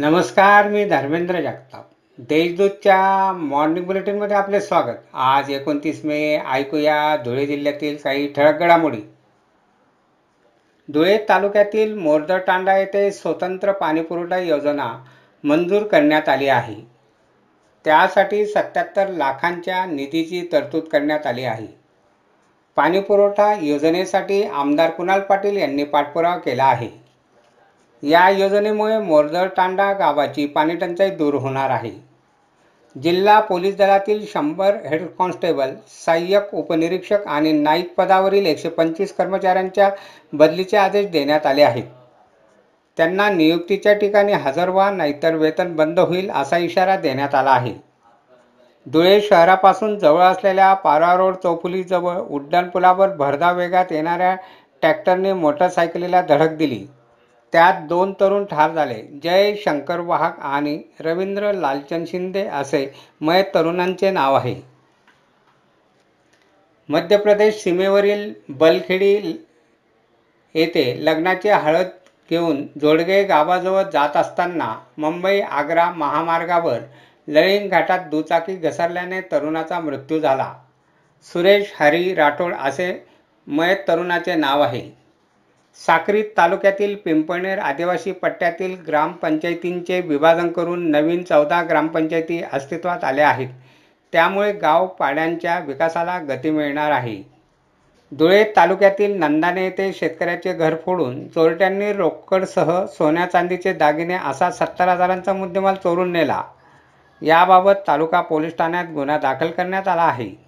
नमस्कार मी धर्मेंद्र जगताप. देशदूतच्या मॉर्निंग बुलेटिनमध्ये आपले स्वागत. आज एकोणतीस मे ऐकूया धुळे जिल्ह्यातील काही ठळक घडामोडी. धुळे तालुक्यातील मोरदतांडा येथे स्वतंत्र पाणीपुरवठा योजना मंजूर करण्यात आली आहे. त्यासाठी सत्याहत्तर लाखांच्या निधीची तरतूद करण्यात आली आहे. पाणीपुरवठा योजनेसाठी आमदार कुणाल पाटील यांनी पाठपुरावा केला आहे. या योजनेमुळे मोरदळतांडा गावाची पाणीटंचाई दूर होणार आहे. जिल्हा पोलीस दलातील शंभर हेड कॉन्स्टेबल सहाय्यक उपनिरीक्षक आणि नाईक पदावरील एकशे पंचवीस कर्मचाऱ्यांच्या बदलीचे आदेश देण्यात आले आहेत. त्यांना नियुक्तीच्या ठिकाणी हजर व्हा नाहीतर वेतन बंद होईल असा इशारा देण्यात आला आहे. धुळे शहरापासून जवळ असलेल्या पारा रोड चौफुलीजवळ उड्डाणपुलावर भरधाव वेगात येणाऱ्या ट्रॅक्टरने मोटरसायकलीला धडक दिली. त्यात दोन तरुण ठार झाले. जय शंकर वाहक आणि रवींद्र लालचंद शिंदे असे मय तरुणांचे नाव आहे. मध्य प्रदेश सीमेवरील बलखेडी येथे लग्नाची हळद घेऊन जोडगे गावाजवळ जात असताना मुंबई आग्रा महामार्गावर लळिंग घाटात दुचाकी घसरल्याने तरुणाचा मृत्यू झाला. सुरेश हरी राठोड असे मयत तरुणाचे नाव आहे. साक्री तालुक्यातील पिंपळनेर आदिवासी पट्ट्यातील ग्रामपंचायतींचे विभाजन करून नवीन चौदा ग्रामपंचायती अस्तित्वात आल्या आहेत. त्यामुळे गाव पाड्यांच्या विकासाला गती मिळणार आहे. धुळे तालुक्यातील नंदाने येथे शेतकऱ्याचे घर फोडून चोरट्यांनी रोकडसह सोन्या चांदीचे दागिने असा सत्तर हजारांचा मुद्देमाल चोरून नेला. याबाबत तालुका पोलीस ठाण्यात गुन्हा दाखल करण्यात आला आहे.